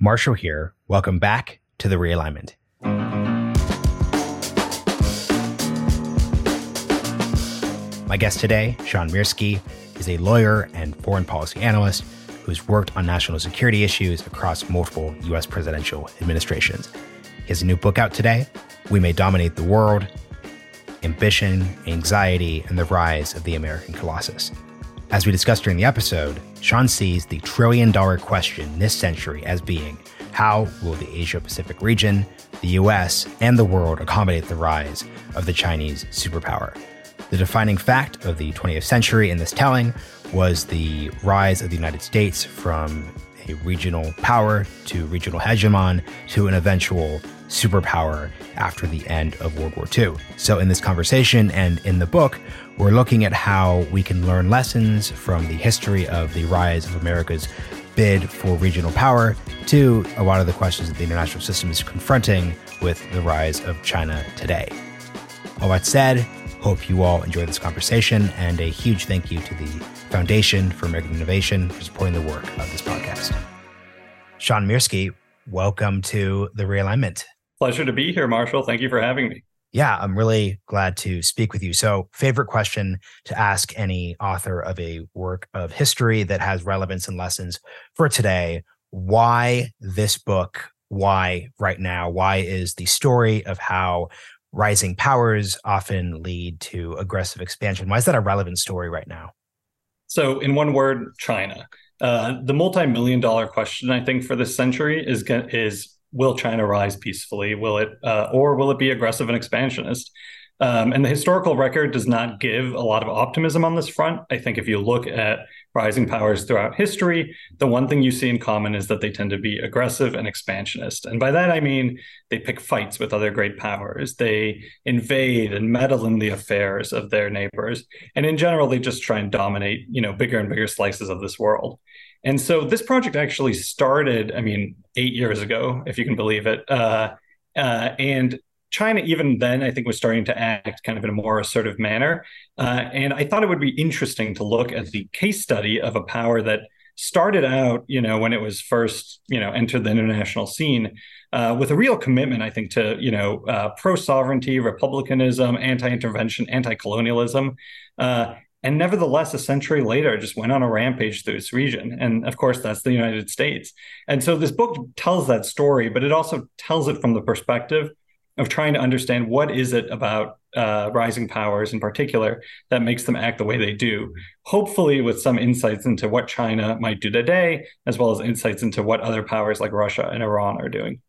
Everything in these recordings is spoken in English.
Marshall here. Welcome back to the realignment. My guest today, Sean Mirski, is a lawyer and foreign policy analyst who's worked on national security issues across multiple U.S. presidential administrations. He has a new book out today, We May Dominate the World Ambition, Anxiety, and the Rise of the American Colossus. As we discussed during the episode, Sean sees the trillion dollar question this century as being how will the Asia Pacific region, the US, and the world accommodate the rise of the Chinese superpower? The defining fact of the 20th century in this telling was the rise of the United States from a regional power to regional hegemon to an eventual superpower after the end of World War II. So, in this conversation and in the book, we're looking at how we can learn lessons from the history of the rise of America's bid for regional power to a lot of the questions that the international system is confronting with the rise of China today. All that said, Hope you all enjoy this conversation, and a huge thank you to the Foundation for American Innovation for supporting the work of this podcast. Sean Mirski, welcome to the realignment. Pleasure to be here, Marshall. Thank you for having me. Yeah, I'm really glad to speak with you. So, favorite question to ask any author of a work of history that has relevance and lessons for today why this book? Why right now? Why is the story of how rising powers often lead to aggressive expansion. Why is that a relevant story right now? So, in one word, China. Uh, the multi-million dollar question, I think, for this century is is will China rise peacefully? Will it, uh, or will it be aggressive and expansionist? Um, and the historical record does not give a lot of optimism on this front. I think if you look at rising powers throughout history, the one thing you see in common is that they tend to be aggressive and expansionist. And by that, I mean they pick fights with other great powers, they invade and meddle in the affairs of their neighbors. And in general, they just try and dominate, you know, bigger and bigger slices of this world. And so this project actually started, I mean, eight years ago, if you can believe it. Uh, uh, and China, even then, I think was starting to act kind of in a more assertive manner. Uh, and I thought it would be interesting to look at the case study of a power that started out, you know, when it was first, you know, entered the international scene uh, with a real commitment, I think, to, you know, uh, pro sovereignty, republicanism, anti intervention, anti colonialism. Uh, and nevertheless, a century later, just went on a rampage through its region. And of course, that's the United States. And so this book tells that story, but it also tells it from the perspective of trying to understand what is it about uh, rising powers in particular that makes them act the way they do. Hopefully, with some insights into what China might do today, as well as insights into what other powers like Russia and Iran are doing.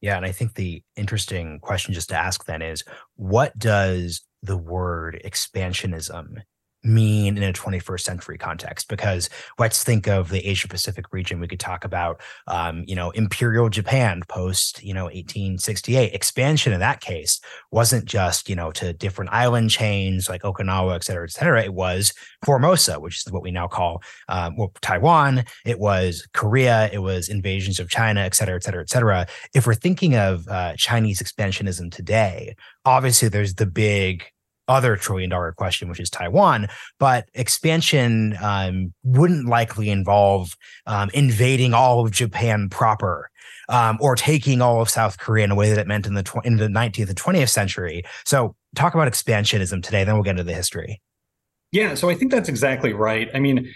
Yeah, and I think the interesting question just to ask then is what does the word expansionism mean in a 21st century context because let's think of the asia pacific region we could talk about um, you know imperial japan post you know 1868 expansion in that case wasn't just you know to different island chains like okinawa et cetera et cetera. It was formosa which is what we now call um, well, taiwan. It was korea. It was invasions of china et cetera et cetera et cetera. If we're thinking of uh, chinese expansionism today obviously there's the big other trillion dollar question, which is Taiwan. But expansion um, wouldn't likely involve um, invading all of Japan proper. Um, or taking all of South Korea in a way that it meant in the tw- in the 19th and 20th century. So, talk about expansionism today. Then we'll get into the history. Yeah, so I think that's exactly right. I mean,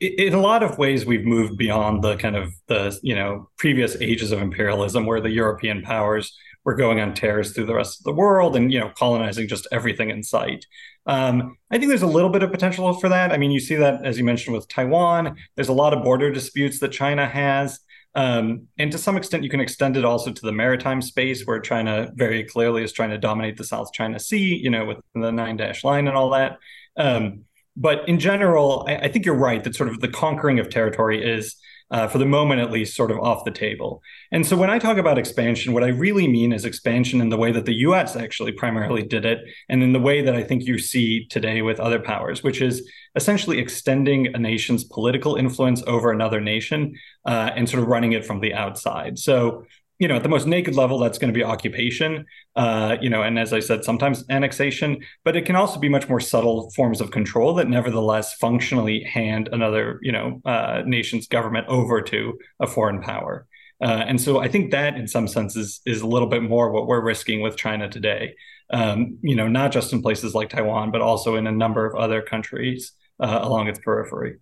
in a lot of ways, we've moved beyond the kind of the you know previous ages of imperialism, where the European powers we're going on tears through the rest of the world and you know colonizing just everything in sight. Um, I think there's a little bit of potential for that. I mean, you see that as you mentioned with Taiwan. There's a lot of border disputes that China has. Um, and to some extent, you can extend it also to the maritime space, where China very clearly is trying to dominate the South China Sea, you know, with the nine dash line and all that. Um, but in general, I, I, think you're right that sort of the conquering of territory is uh, for the moment at least, sort of off the table. And so when I talk about expansion, what I really mean is expansion in the way that the US actually primarily did it, and in the way that I think you see today with other powers, which is essentially extending a nation's political influence over another nation uh, and sort of running it from the outside. So you know, at the most naked level, that's going to be occupation, uh, you know, and as I said, sometimes annexation, but it can also be much more subtle forms of control that nevertheless functionally hand another, you know, uh, nation's government over to a foreign power. Uh, and so I think that, in some senses, is a little bit more what we're risking with China today. Um, you know, not just in places like Taiwan, but also in a number of other countries uh, along its periphery.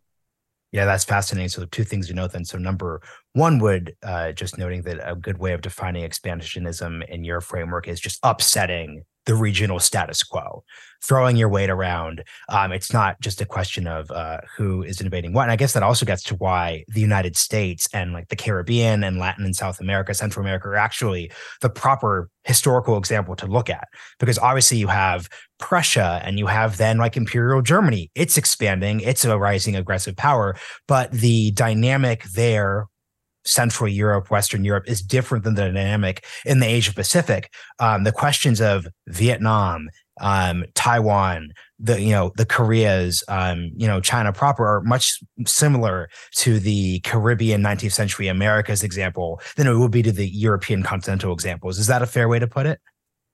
Yeah, that's fascinating. So, two things to note then. So, number one would uh, just noting that a good way of defining expansionism in your framework is just upsetting the regional status quo, throwing your weight around. Um, it's not just a question of uh, who is innovating what. And I guess that also gets to why the United States and like the Caribbean and Latin and South America, Central America are actually the proper historical example to look at. Because obviously you have Prussia and you have then like Imperial Germany. It's expanding, it's a rising aggressive power, but the dynamic there Central Europe, Western Europe is different than the dynamic in the Asia Pacific. Um, the questions of Vietnam, um, Taiwan, the you know the Koreas, um, you know China proper are much similar to the Caribbean 19th century Americas example than it would be to the European continental examples. Is that a fair way to put it?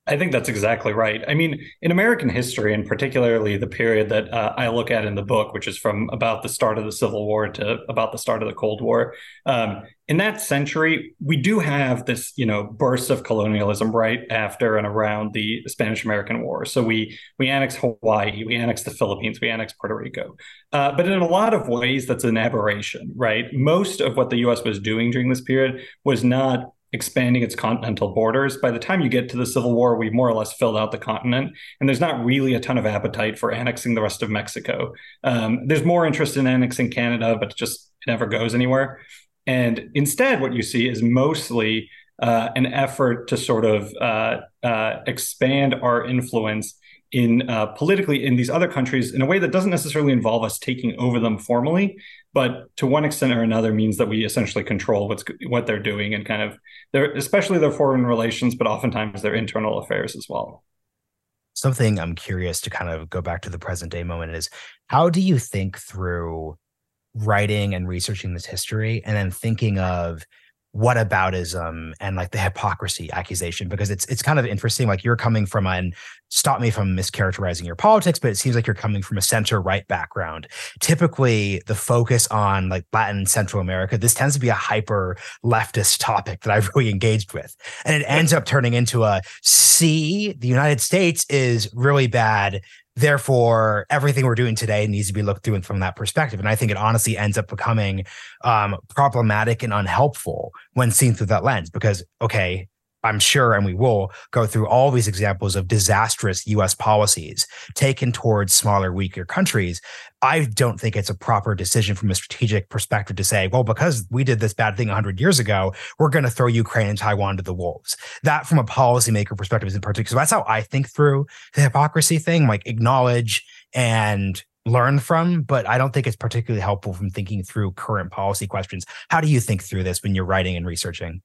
I think that's exactly right. I mean, in American history, and particularly the period that uh, I look at in the book, which is from about the start of the Civil War to about the start of the Cold War, um, in that century, we do have this, you know, burst of colonialism right after and around the Spanish American War. So we we annex Hawaii, we annex the Philippines, we annex Puerto Rico. Uh, but in a lot of ways, that's an aberration, right? Most of what the U.S. was doing during this period was not expanding its continental borders. By the time you get to the Civil War, we've more or less filled out the continent, and there's not really a ton of appetite for annexing the rest of Mexico. Um, there's more interest in annexing Canada, but just it never goes anywhere. And instead, what you see is mostly uh, an effort to sort of uh, uh, expand our influence in uh, politically in these other countries in a way that doesn't necessarily involve us taking over them formally, but to one extent or another means that we essentially control what's what they're doing and kind of their especially their foreign relations, but oftentimes their internal affairs as well. Something I'm curious to kind of go back to the present day moment is how do you think through writing and researching this history and then thinking of whataboutism and like the hypocrisy accusation because it's it's kind of interesting like you're coming from a, stop me from mischaracterizing your politics but it seems like you're coming from a center right background. Typically the focus on like latin central america this tends to be a hyper leftist topic that i've really engaged with. And it ends up turning into a see the united states is really bad therefore everything we're doing today needs to be looked through from that perspective. And i think it honestly ends up becoming um, problematic and unhelpful when seen through that lens because okay I'm sure, and we will go through all these examples of disastrous US policies taken towards smaller, weaker countries. I don't think it's a proper decision from a strategic perspective to say, well, because we did this bad thing 100 years ago, we're going to throw Ukraine and Taiwan to the wolves. That, from a policymaker perspective, is in particular. So that's how I think through the hypocrisy thing, like acknowledge and learn from, but I don't think it's particularly helpful from thinking through current policy questions. How do you think through this when you're writing and researching?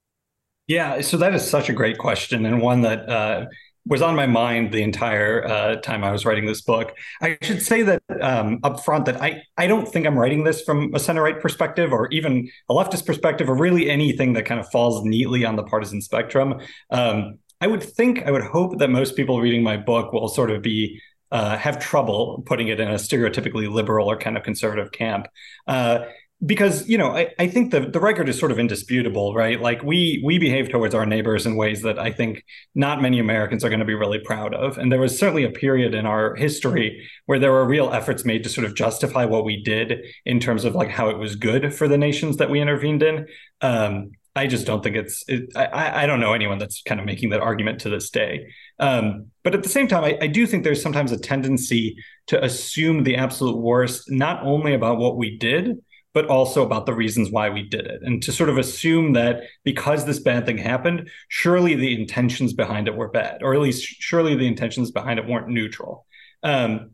Yeah, so that is such a great question and one that uh, was on my mind the entire uh, time I was writing this book. I should say that um, up front that I, I don't think I'm writing this from a center right perspective or even a leftist perspective or really anything that kind of falls neatly on the partisan spectrum. Um, I would think, I would hope that most people reading my book will sort of be uh, have trouble putting it in a stereotypically liberal or kind of conservative camp. Uh, because you know I, I think the, the record is sort of indisputable right like we we behave towards our neighbors in ways that i think not many americans are going to be really proud of and there was certainly a period in our history where there were real efforts made to sort of justify what we did in terms of like how it was good for the nations that we intervened in um, I just don't think it's. It, I, I don't know anyone that's kind of making that argument to this day. Um, but at the same time, I, I, do think there's sometimes a tendency to assume the absolute worst, not only about what we did, but also about the reasons why we did it. And to sort of assume that because this bad thing happened, surely the intentions behind it were bad, or at least surely the intentions behind it weren't neutral. Um,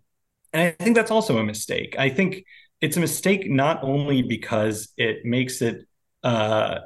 and I think that's also a mistake. I think it's a mistake not only because it makes it uh,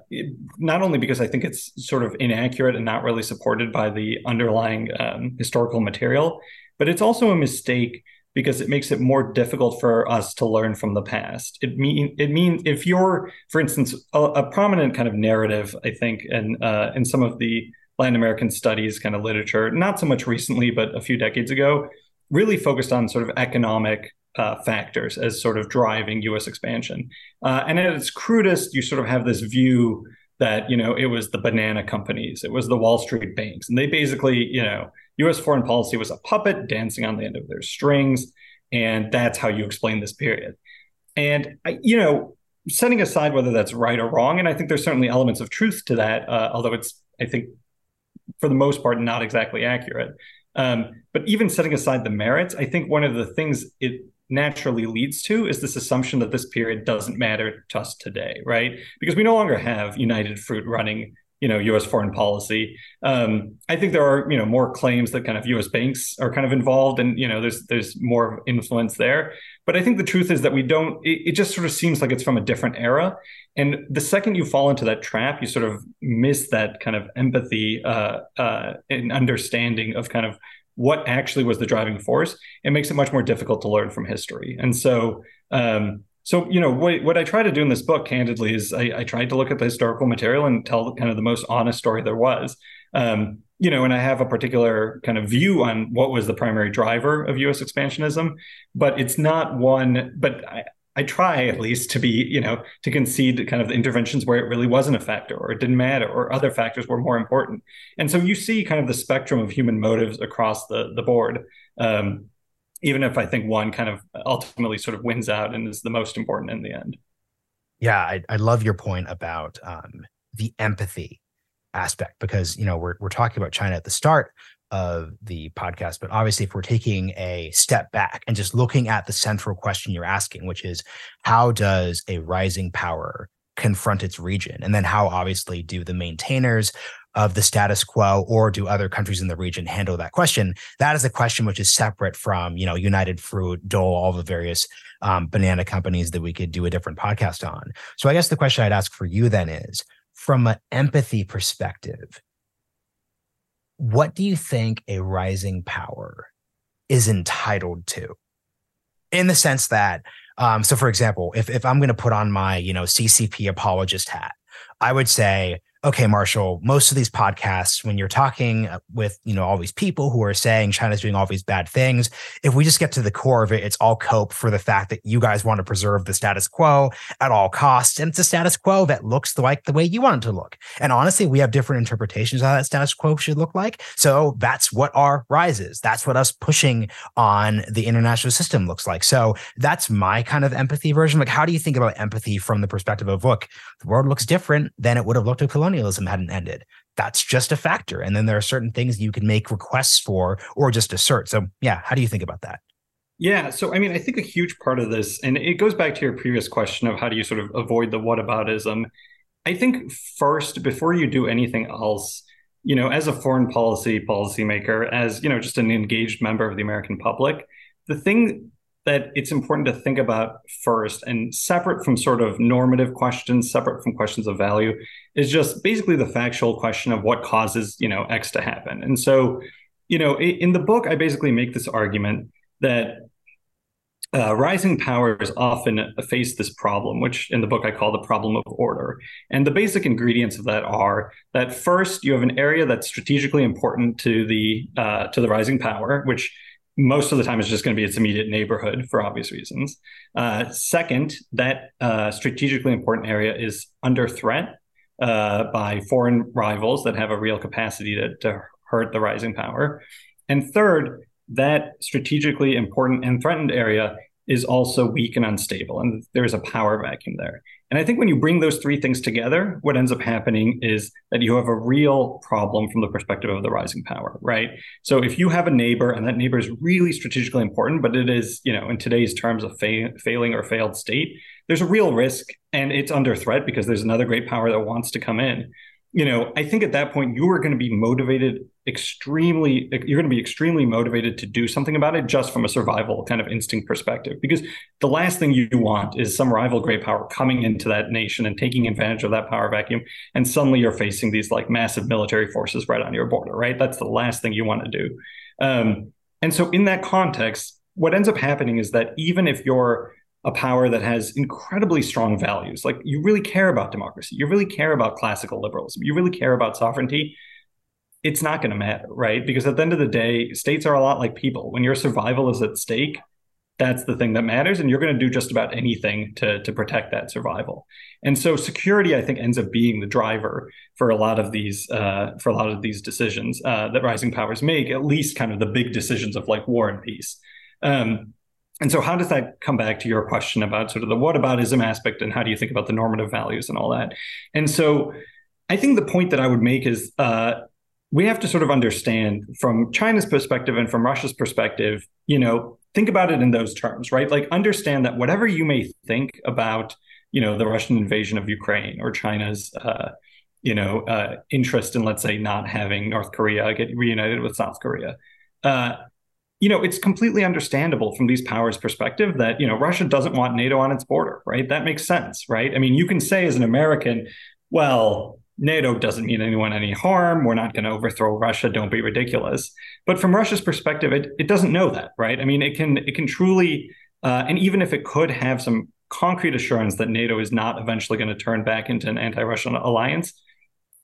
not only because I think it's sort of inaccurate and not really supported by the underlying um, historical material, but it's also a mistake because it makes it more difficult for us to learn from the past. It mean it means if you're, for instance, a, a prominent kind of narrative, I think, in uh, in some of the Latin American studies kind of literature, not so much recently, but a few decades ago, really focused on sort of economic uh, factors as sort of driving U.S. expansion. Uh, and at its crudest, you sort of have this view that you know it was the banana companies, it was the Wall Street banks, and they basically you know U.S. foreign policy was a puppet dancing on the end of their strings, and that's how you explain this period. And you know, setting aside whether that's right or wrong, and I think there's certainly elements of truth to that, uh, although it's I think for the most part not exactly accurate. Um, but even setting aside the merits, I think one of the things it naturally leads to is this assumption that this period doesn't matter to us today, right? Because we no longer have United Fruit running you know U.S. foreign policy. Um, I think there are you know more claims that kind of U.S. banks are kind of involved, and you know there's there's more influence there. But I think the truth is that we don't. It, it just sort of seems like it's from a different era, and the second you fall into that trap, you sort of miss that kind of empathy uh, uh, and understanding of kind of what actually was the driving force. It makes it much more difficult to learn from history, and so. Um, so, you know, what, what I try to do in this book, candidly, is I, I tried to look at the historical material and tell kind of the most honest story there was. Um, you know, and I have a particular kind of view on what was the primary driver of U.S. expansionism, but it's not one. But I, I try at least to be, you know, to concede kind of the interventions where it really wasn't a factor or it didn't matter or other factors were more important. And so you see kind of the spectrum of human motives across the the board. Um, even if I think one kind of ultimately sort of wins out and is the most important in the end. Yeah, I, I love your point about um, the empathy aspect because you know we're we're talking about China at the start of the podcast, but obviously if we're taking a step back and just looking at the central question you're asking, which is how does a rising power confront its region, and then how obviously do the maintainers of the status quo or do other countries in the region handle that question? That is a question which is separate from you know united fruit dole all the various um, banana companies that we could do a different podcast on. So i guess the question i'd ask for you then is from an empathy perspective what do you think a rising power is entitled to? In the sense that um, so for example if, if i'm going to put on my you know ccp apologist hat i would say okay, Marshall, most of these podcasts, when you're talking uh, with, you know, all these people who are saying China's doing all these bad things, if we just get to the core of it, it's all cope for the fact that you guys want to preserve the status quo at all costs. And it's a status quo that looks like the way you want it to look. And honestly, we have different interpretations of how that status quo should look like. So that's what our rise is. That's what us pushing on the international system looks like. So that's my kind of empathy version. Like, how do you think about empathy from the perspective of, look, the world looks different than it would have looked at colonial colonialism hadn't ended. That's just a factor. And then there are certain things you can make requests for or just assert. So, yeah, how do you think about that? Yeah. So, I mean, I think a huge part of this, and it goes back to your previous question of how do you sort of avoid the whataboutism. I think first, before you do anything else, you know, as a foreign policy policymaker, as, you know, just an engaged member of the American public, the thing that it's important to think about first and separate from sort of normative questions separate from questions of value is just basically the factual question of what causes you know x to happen and so you know in the book i basically make this argument that uh, rising powers often face this problem, which in the book I call the problem of order. And the basic ingredients of that are that first you have an area that's strategically important to the uh, to the rising power, which most of the time it's just going to be its immediate neighborhood for obvious reasons. Uh, second, that uh, strategically important area is under threat uh, by foreign rivals that have a real capacity to, to hurt the rising power. And third, that strategically important and threatened area is also weak and unstable, and there's a power vacuum there. And I think when you bring those three things together, what ends up happening is that you have a real problem from the perspective of the rising power, right? So if you have a neighbor and that neighbor is really strategically important, but it is, you know, in today's terms, a fa- failing or failed state, there's a real risk and it's under threat because there's another great power that wants to come in you know, I think at that point you are going to be motivated extremely, you're going to be extremely motivated to do something about it just from a survival kind of instinct perspective. Because the last thing you want is some rival great power coming into that nation and taking advantage of that power vacuum. And suddenly you're facing these like massive military forces right on your border, right? That's the last thing you want to do. Um, and so in that context, what ends up happening is that even if you're a power that has incredibly strong values. Like you really care about democracy, you really care about classical liberalism, you really care about sovereignty. It's not going to matter, right? Because at the end of the day, states are a lot like people. When your survival is at stake, that's the thing that matters and you're going to do just about anything to to protect that survival and so security i think ends up being the driver for a lot of these uh, for a lot of these decisions uh, that rising powers make at least kind of the big decisions of like war and peace um, and so how does that come back to your question about sort of the whataboutism aspect and how do you think about the normative values and all that and so i think the point that i would make is uh, we have to sort of understand from China's perspective and from Russia's perspective, you know, think about it in those terms, right? Like understand that whatever you may think about, you know, the Russian invasion of Ukraine or China's, uh, you know, uh, interest in, let's say, not having North Korea get reunited with South Korea, uh, you know, it's completely understandable from these powers' perspective that you know Russia doesn't want NATO on its border, right? That makes sense, right? I mean, you can say as an American, well, NATO doesn't mean anyone any harm. We're not going to overthrow Russia. Don't be ridiculous. But from Russia's perspective, it, it doesn't know that, right? I mean, it can it can truly, uh, and even if it could have some concrete assurance that NATO is not eventually going to turn back into an anti-Russian alliance,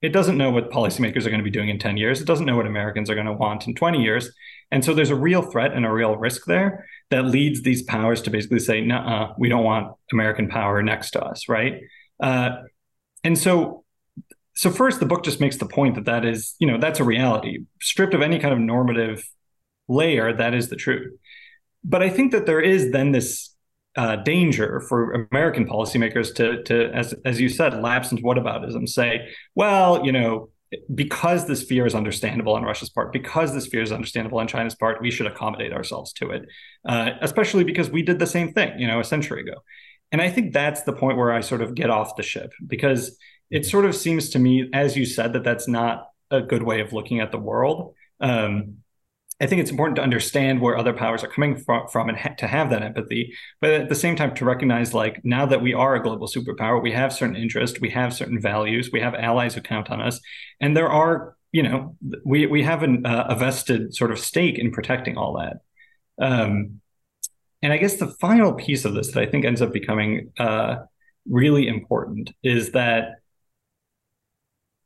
it doesn't know what policymakers are going to be doing in 10 years. It doesn't know what Americans are going to want in 20 years. And so there's a real threat and a real risk there that leads these powers to basically say, nah, we don't want American power next to us, right? Uh, and so so first the book just makes the point that that is you know that's a reality stripped of any kind of normative layer that is the truth but i think that there is then this uh, danger for american policymakers to to as as you said lapse into whataboutism say well you know because this fear is understandable on Russia's part, because this fear is understandable on China's part, we should accommodate ourselves to it, uh, especially because we did the same thing, you know, a century ago. And I think that's the point where I sort of get off the ship because it sort of seems to me, as you said, that that's not a good way of looking at the world. Um, I think it's important to understand where other powers are coming from, from and ha- to have that empathy, but at the same time to recognize like now that we are a global superpower, we have certain interests, we have certain values, we have allies who count on us, and there are you know we we have an, uh, a vested sort of stake in protecting all that. Um, and I guess the final piece of this that I think ends up becoming uh, really important is that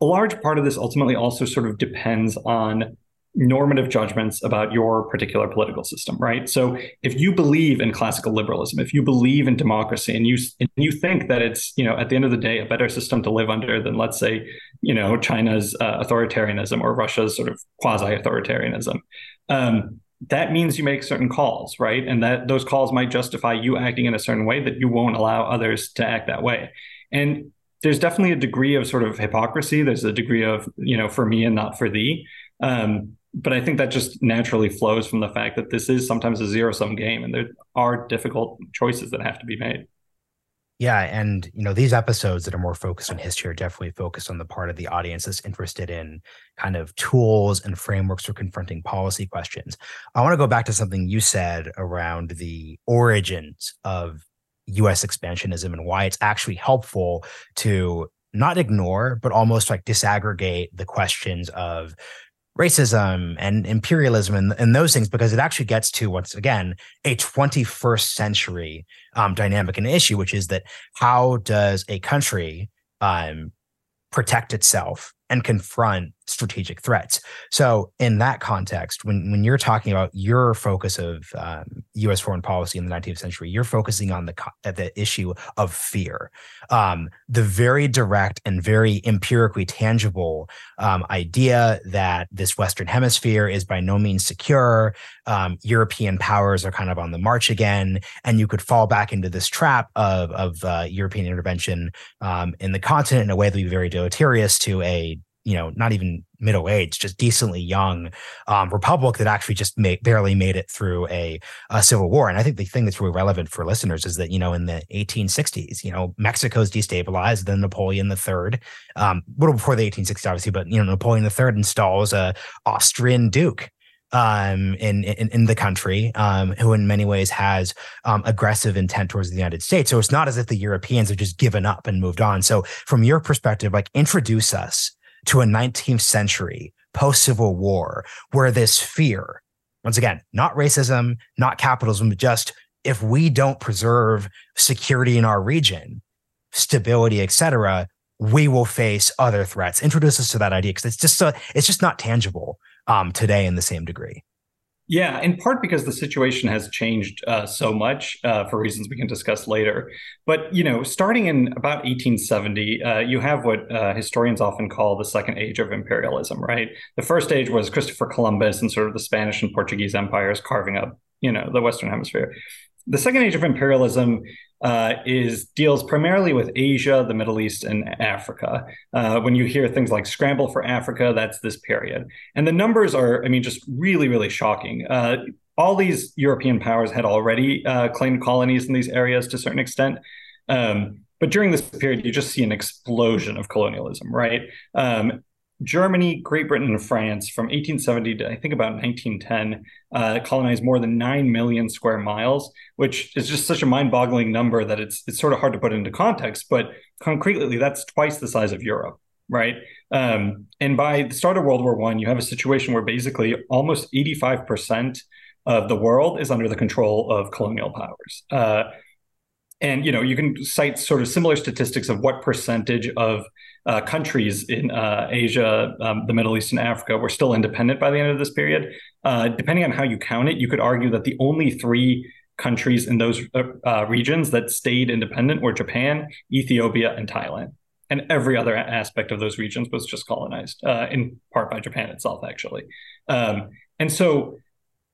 a large part of this ultimately also sort of depends on normative judgments about your particular political system, right? So if you believe in classical liberalism, if you believe in democracy and you and you think that it's, you know, at the end of the day a better system to live under than let's say, you know, China's uh, authoritarianism or Russia's sort of quasi-authoritarianism, um, that means you make certain calls, right? And that those calls might justify you acting in a certain way that you won't allow others to act that way. And there's definitely a degree of sort of hypocrisy. There's a degree of, you know, for me and not for thee. Um, but I think that just naturally flows from the fact that this is sometimes a zero sum game and there are difficult choices that have to be made. Yeah. And, you know, these episodes that are more focused on history are definitely focused on the part of the audience that's interested in kind of tools and frameworks for confronting policy questions. I want to go back to something you said around the origins of US expansionism and why it's actually helpful to not ignore, but almost like disaggregate the questions of racism and imperialism and, and those things because it actually gets to once again a 21st century um, dynamic and issue which is that how does a country um, protect itself and confront strategic threats. So, in that context, when when you're talking about your focus of um, U.S. foreign policy in the 19th century, you're focusing on the the issue of fear, um, the very direct and very empirically tangible um, idea that this Western Hemisphere is by no means secure. Um, European powers are kind of on the march again, and you could fall back into this trap of of uh, European intervention um, in the continent in a way that would be very deleterious to a you know, not even middle aged, just decently young um, republic that actually just made, barely made it through a, a, civil war. And I think the thing that's really relevant for listeners is that, you know, in the 1860s, you know, Mexico's destabilized, then Napoleon III, um, a little before the 1860s, obviously, but, you know, Napoleon III installs a Austrian duke um, in, in, in the country, um, who in many ways has um, aggressive intent towards the United States. So it's not as if the Europeans have just given up and moved on. So from your perspective, like introduce us to a 19th century post Civil War where this fear, once again, not racism, not capitalism, but just if we don't preserve security in our region, stability, etc., we will face other threats. Introduce us to that idea because it's just so it's just not tangible um, today in the same degree. Yeah, in part because the situation has changed uh, so much uh, for reasons we can discuss later. But you know, starting in about 1870, uh, you have what uh, historians often call the second age of imperialism. Right, the first age was Christopher Columbus and sort of the Spanish and Portuguese empires carving up, you know, the Western Hemisphere. The second age of imperialism uh, is deals primarily with Asia, the Middle East, and Africa. Uh, when you hear things like "scramble for Africa," that's this period, and the numbers are, I mean, just really, really shocking. Uh, all these European powers had already uh, claimed colonies in these areas to a certain extent. Um, but during this period, you just see an explosion of colonialism, right? Um, Germany, Great Britain, and France from 1870 to I think about 1910 uh, colonized more than 9 million square miles, which is just such a mind boggling number that it's, it's sort of hard to put into context. But concretely, that's twice the size of Europe, right? Um, and by the start of World War One, you have a situation where basically almost 85% of the world is under the control of colonial powers. Uh, and you know you can cite sort of similar statistics of what percentage of uh, countries in uh, Asia, um, the Middle East, and Africa were still independent by the end of this period. Uh, depending on how you count it, you could argue that the only three countries in those uh, uh, regions that stayed independent were Japan, Ethiopia, and Thailand. And every other aspect of those regions was just colonized, uh, in part by Japan itself, actually. Um, and so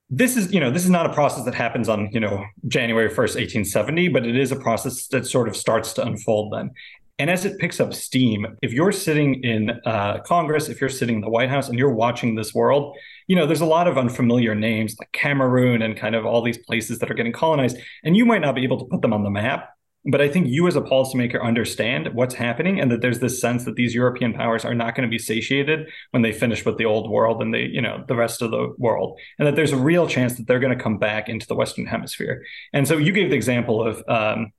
this is you know this is not a process that happens on you know January 1st 1870 but it is a process that sort of starts to unfold then and as it picks up steam if you're sitting in uh, Congress if you're sitting in the White House and you're watching this world you know there's a lot of unfamiliar names like Cameroon and kind of all these places that are getting colonized and you might not be able to put them on the map but I think you as a policymaker understand what's happening and that there's this sense that these European powers are not going to be satiated when they finish with the old world and the, you know, the rest of the world. And that there's a real chance that they're going to come back into the Western hemisphere. And so you gave the example of um,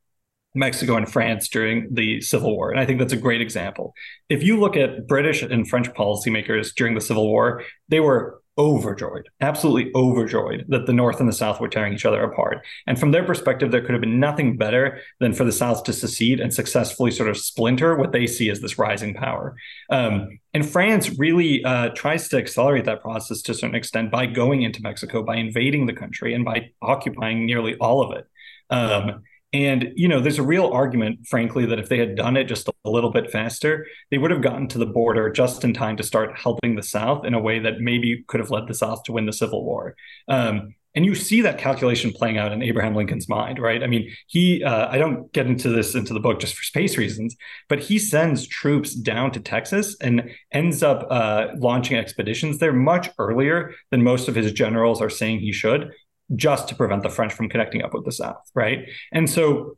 Mexico and France during the Civil War. And I think that's a great example. If you look at British and French policymakers during the Civil War, they were overjoyed, absolutely overjoyed that the North and the South were tearing each other apart. And from their perspective, there could have been nothing better than for the South to secede and successfully sort of splinter what they see as this rising power. Um, and France really uh, tries to accelerate that process to a certain extent by going into Mexico, by invading the country, and by occupying nearly all of it. Um, and, you know, there's a real argument, frankly, that if they had done it just a little bit faster, they would have gotten to the border just in time to start helping the South in a way that maybe could have led the South to win the Civil War. Um, and you see that calculation playing out in Abraham Lincoln's mind, right? I mean, he, uh, I don't get into this into the book just for space reasons, but he sends troops down to Texas and ends up uh, launching expeditions there much earlier than most of his generals are saying he should just to prevent the French from connecting up with the South, right? And so,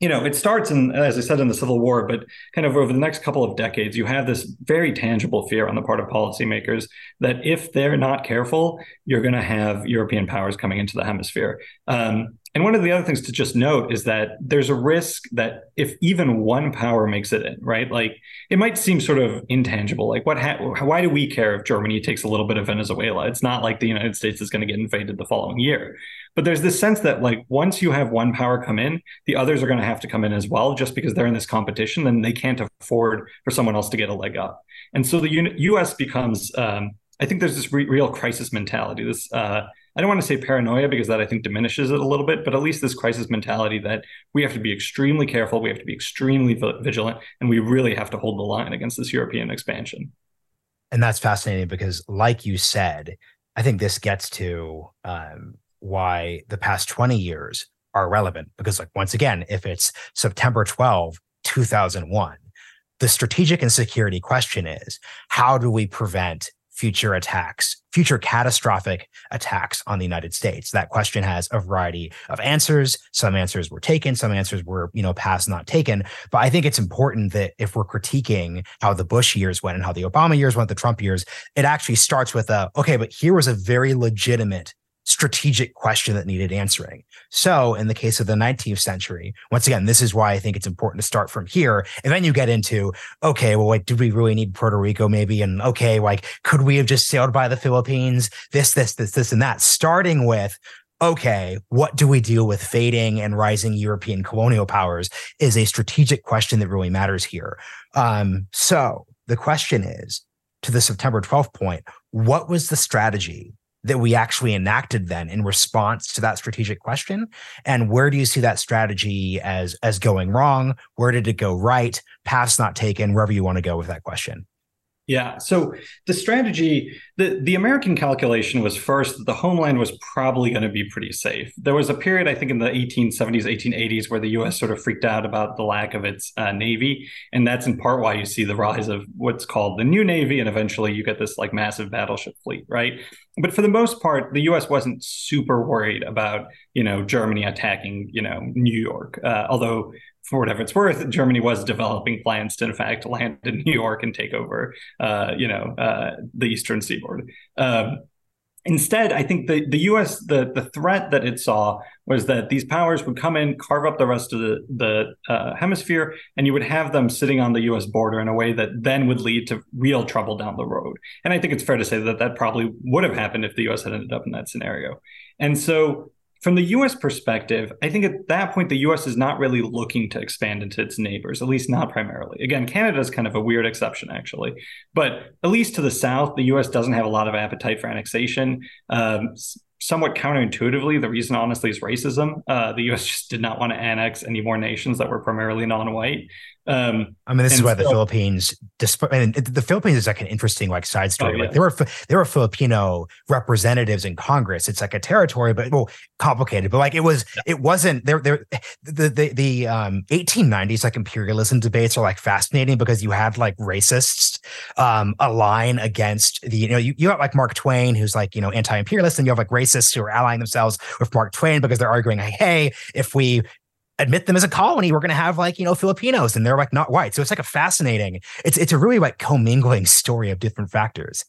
you know, it starts in, as I said, in the Civil War, but kind of over the next couple of decades, you have this very tangible fear on the part of policymakers that if they're not careful, you're going to have European powers coming into the hemisphere. Um, and one of the other things to just note is that there's a risk that if even one power makes it in, right? Like it might seem sort of intangible. Like what? Ha- why do we care if Germany takes a little bit of Venezuela? It's not like the United States is going to get invaded the following year. But there's this sense that like once you have one power come in, the others are going to have to come in as well, just because they're in this competition. Then they can't afford for someone else to get a leg up. And so the U.S. becomes. Um, I think there's this re- real crisis mentality. This. Uh, I don't want to say paranoia because that I think diminishes it a little bit, but at least this crisis mentality that we have to be extremely careful, we have to be extremely vigilant, and we really have to hold the line against this European expansion. And that's fascinating because, like you said, I think this gets to um, why the past 20 years are relevant. Because, like, once again, if it's September 12, 2001, the strategic and security question is how do we prevent future attacks, future catastrophic attacks on the United States? That question has a variety of answers. Some answers were taken, some answers were, you know, passed, not taken. But I think it's important that if we're critiquing how the Bush years went and how the Obama years went, the Trump years, it actually starts with a, okay, but here was a very legitimate strategic question that needed answering. So, in the case of the 19th century, once again, this is why I think it's important to start from here. And then you get into, okay, well, like, did we really need Puerto Rico maybe? And okay, like, could we have just sailed by the Philippines? This, this, this, this, and that, starting with, okay, what do we do with fading and rising European colonial powers is a strategic question that really matters here. Um, so the question is to the September 12th point, what was the strategy that we actually enacted then in response to that strategic question? And where do you see that strategy as as going wrong? Where did it go right? Paths not taken wherever you want to go with that question yeah. So the strategy, the, the American calculation was first that the homeland was probably going to be pretty safe. There was a period, I think, in the 1870s, 1880s, where the U.S. sort of freaked out about the lack of its uh, navy, and that's in part why you see the rise of what's called the new navy, and eventually you get this like massive battleship fleet, right? But for the most part, the U.S. wasn't super worried about you know Germany attacking you know New York, uh, although for whatever it's worth, Germany was developing plans to, in fact, land in New York and take over, uh, you know, uh, the eastern seaboard. Um, instead, I think the the U.S. the the threat that it saw was that these powers would come in, carve up the rest of the the uh, hemisphere, and you would have them sitting on the U.S. border in a way that then would lead to real trouble down the road. And I think it's fair to say that that probably would have happened if the U.S. had ended up in that scenario. And so from the US perspective, I think at that point, the US is not really looking to expand into its neighbors, at least not primarily. Again, Canada is kind of a weird exception, actually. But at least to the south, the US doesn't have a lot of appetite for annexation. Um, somewhat counterintuitively, the reason honestly is racism. Uh, the U.S. just did not want to annex any more nations that were primarily non-white. Um, I mean, this is why so, the Philippines, despite and the Philippines is like an interesting like side story. Oh, yeah. Like there were there were Filipino representatives in Congress. It's like a territory, but well, complicated. But like it was, yeah. it wasn't there. There, the the the um 1890s like imperialism debates are like fascinating because you had like racists um align against the you know you you have like Mark Twain who's like you know anti-imperialist, and you have like racists who are allying themselves with Mark Twain because they're arguing, hey, if we admit them as a colony, we're going to have like, you know, Filipinos and they're like not white. So it's like a fascinating, it's, it's a really like commingling story of different factors.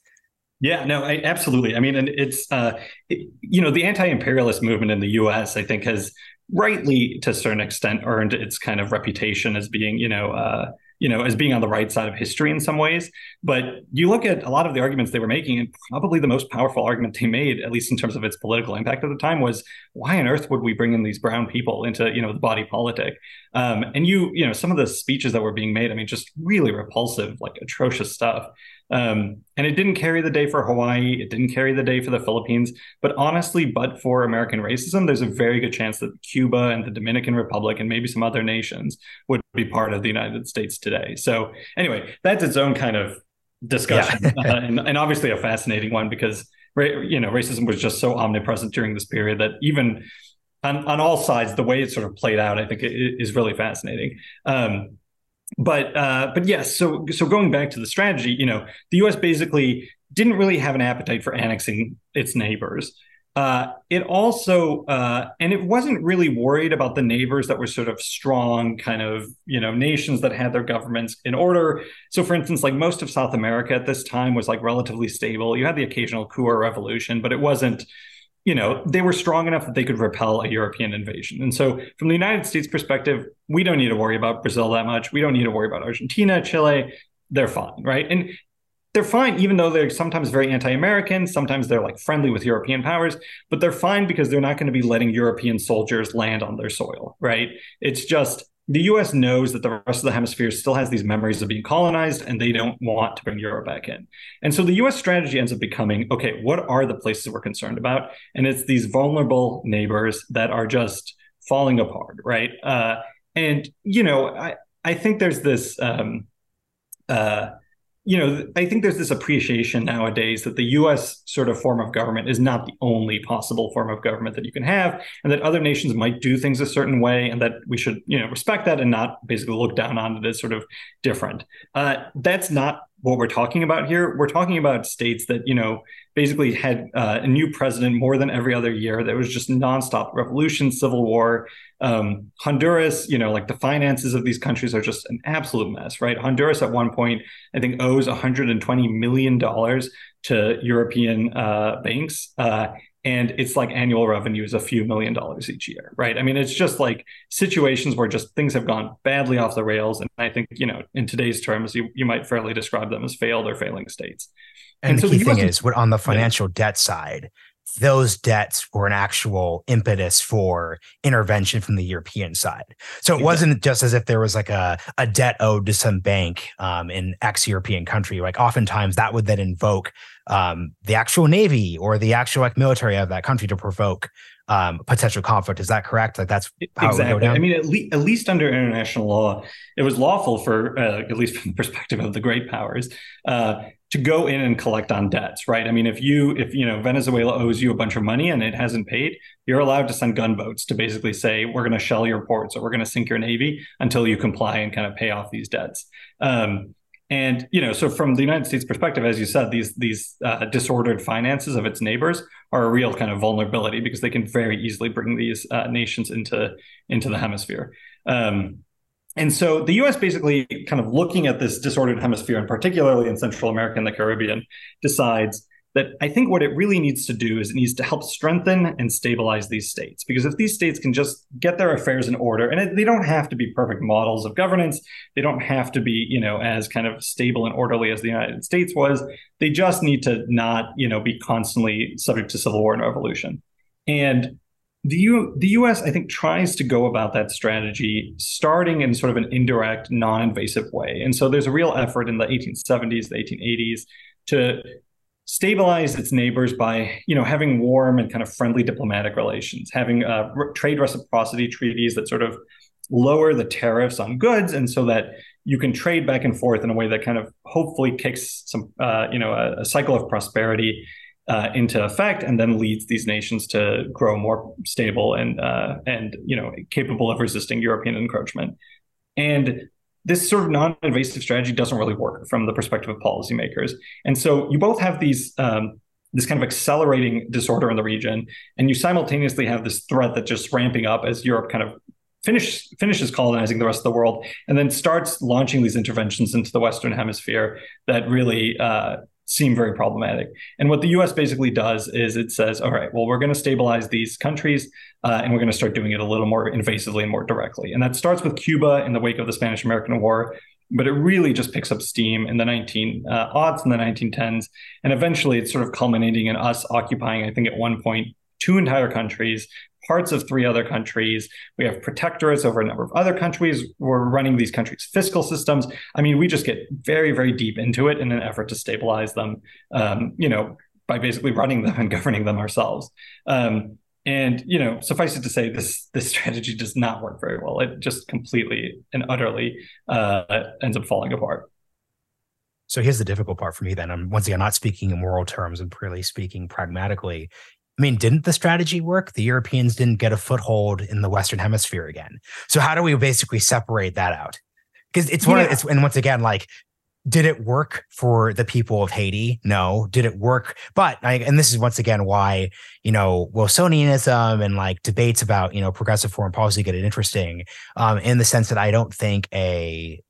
Yeah, no, I, absolutely. I mean, and it's, uh, it, you know, the anti-imperialist movement in the U.S. I think has rightly, to a certain extent, earned its kind of reputation as being, you know, uh, you know, as being on the right side of history in some ways. But you look at a lot of the arguments they were making, and probably the most powerful argument they made, at least in terms of its political impact at the time, was why on earth would we bring in these brown people into, you know, the body politic? Um, and you, you know, some of the speeches that were being made, I mean, just really repulsive, like atrocious stuff. Um, and it didn't carry the day for Hawaii. It didn't carry the day for the Philippines. But honestly, but for American racism, there's a very good chance that Cuba and the Dominican Republic and maybe some other nations would be part of the United States today. So, anyway, that's its own kind of discussion, yeah. uh, and, and obviously a fascinating one because you know racism was just so omnipresent during this period that even on, on all sides, the way it sort of played out, I think, is really fascinating. Um, but uh, but yes, so so going back to the strategy, you know, the U.S. basically didn't really have an appetite for annexing its neighbors. Uh, it also uh, and it wasn't really worried about the neighbors that were sort of strong, kind of you know nations that had their governments in order. So, for instance, like most of South America at this time was like relatively stable. You had the occasional coup or revolution, but it wasn't you know, they were strong enough that they could repel a European invasion. And so, from the United States perspective, we don't need to worry about Brazil that much. We don't need to worry about Argentina, Chile. They're fine, right? And they're fine, even though they're sometimes very anti-American. Sometimes they're like friendly with European powers, but they're fine because they're not going to be letting European soldiers land on their soil, right? It's just the US knows that the rest of the hemisphere still has these memories of being colonized and they don't want to bring Europe back in. And so the US strategy ends up becoming okay, what are the places we're concerned about? And it's these vulnerable neighbors that are just falling apart, right? Uh, and, you know, I, I think there's this. Um, uh, you know, I think there's this appreciation nowadays that the US sort of form of government is not the only possible form of government that you can have, and that other nations might do things a certain way, and that we should, you know, respect that and not basically look down on it as sort of different. Uh, that's not what we're talking about here. We're talking about states that, you know, basically had uh, a new president more than every other year. There was just nonstop revolution, civil war. Um, Honduras, you know, like the finances of these countries are just an absolute mess, right? Honduras at one point, I think, owes 120 million dollars to European uh, banks. Uh, and it's like annual revenue is a few million dollars each year right i mean it's just like situations where just things have gone badly off the rails and i think you know in today's terms you, you might fairly describe them as failed or failing states and, and the so key the thing is, what on the financial yeah. debt side, those debts were an actual impetus for intervention from the European side. So it wasn't just as if there was like a, a debt owed to some bank um, in ex European country. Like oftentimes that would then invoke um, the actual navy or the actual like military of that country to provoke um, potential conflict. Is that correct? Like that's exactly. I mean, at, le- at, least under international law, it was lawful for, uh, at least from the perspective of the great powers, uh, to go in and collect on debts, right? I mean, if you if you know Venezuela owes you a bunch of money and it hasn't paid, you're allowed to send gunboats to basically say we're going to shell your ports or we're going to sink your navy until you comply and kind of pay off these debts. Um, and you know, so from the United States perspective, as you said, these these uh, disordered finances of its neighbors are a real kind of vulnerability because they can very easily bring these uh, nations into into the hemisphere. Um, and so the US basically kind of looking at this disordered hemisphere, and particularly in Central America and the Caribbean, decides that I think what it really needs to do is it needs to help strengthen and stabilize these states. Because if these states can just get their affairs in order, and it, they don't have to be perfect models of governance, they don't have to be, you know, as kind of stable and orderly as the United States was. They just need to not, you know, be constantly subject to civil war and revolution. And the, U, the US, I think, tries to go about that strategy starting in sort of an indirect, non invasive way. And so there's a real effort in the 1870s, the 1880s to stabilize its neighbors by you know having warm and kind of friendly diplomatic relations having uh, trade reciprocity treaties that sort of lower the tariffs on goods and so that you can trade back and forth in a way that kind of hopefully kicks some uh, you know a, a, cycle of prosperity uh, into effect and then leads these nations to grow more stable and uh, and you know capable of resisting European encroachment. And this sort of non-invasive strategy doesn't really work from the perspective of policymakers. And so you both have these um, this kind of accelerating disorder in the region, and you simultaneously have this threat that just ramping up as Europe kind of finish, finishes colonizing the rest of the world, and then starts launching these interventions into the Western Hemisphere that really uh, seem very problematic. And what the US basically does is it says, all right, well, we're going to stabilize these countries uh, and we're going to start doing it a little more invasively and more directly. And that starts with Cuba in the wake of the Spanish American War. But it really just picks up steam in the 19 uh, aughts and the 1910s. And eventually it's sort of culminating in us occupying, I think, at one point, two entire countries, parts of three other countries. We have protectorates over a number of other countries. We're running these countries' fiscal systems. I mean, we just get very, very deep into it in an effort to stabilize them, um, you know, by basically running them and governing them ourselves. Um, and you know, suffice it to say, this this strategy does not work very well. It just completely and utterly uh, ends up falling apart. So here's the difficult part for me. Then I'm once again not speaking in moral terms and purely speaking pragmatically. I mean, didn't the strategy work? The Europeans didn't get a foothold in the Western Hemisphere again. So how do we basically separate that out? Because it's one yeah. of it's and once again, like, did it work for the people of Haiti? No. Did it work? But I, and this is once again why you know Wilsonianism and like debates about you know progressive foreign policy get it interesting, um, in the sense that I don't think a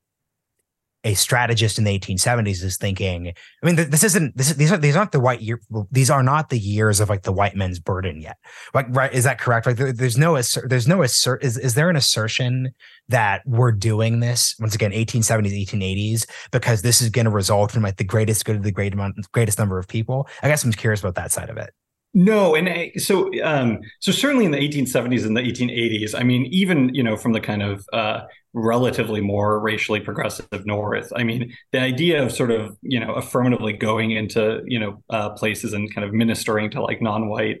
a strategist in the 1870s is thinking i mean this isn't this these are these aren't the white year these are not the years of like the white men's burden yet. Like right is that correct? Like there, there's no there's no assert is, is there an assertion that we're doing this once again 1870s 1880s because this is going to result in like the greatest good of the great amount greatest number of people? I guess i'm curious about that side of it. No, and I, so um, so certainly in the 1870s and the 1880s, I mean, even you know from the kind of uh, relatively more racially progressive North, I mean, the idea of sort of you know affirmatively going into you know uh, places and kind of ministering to like non-white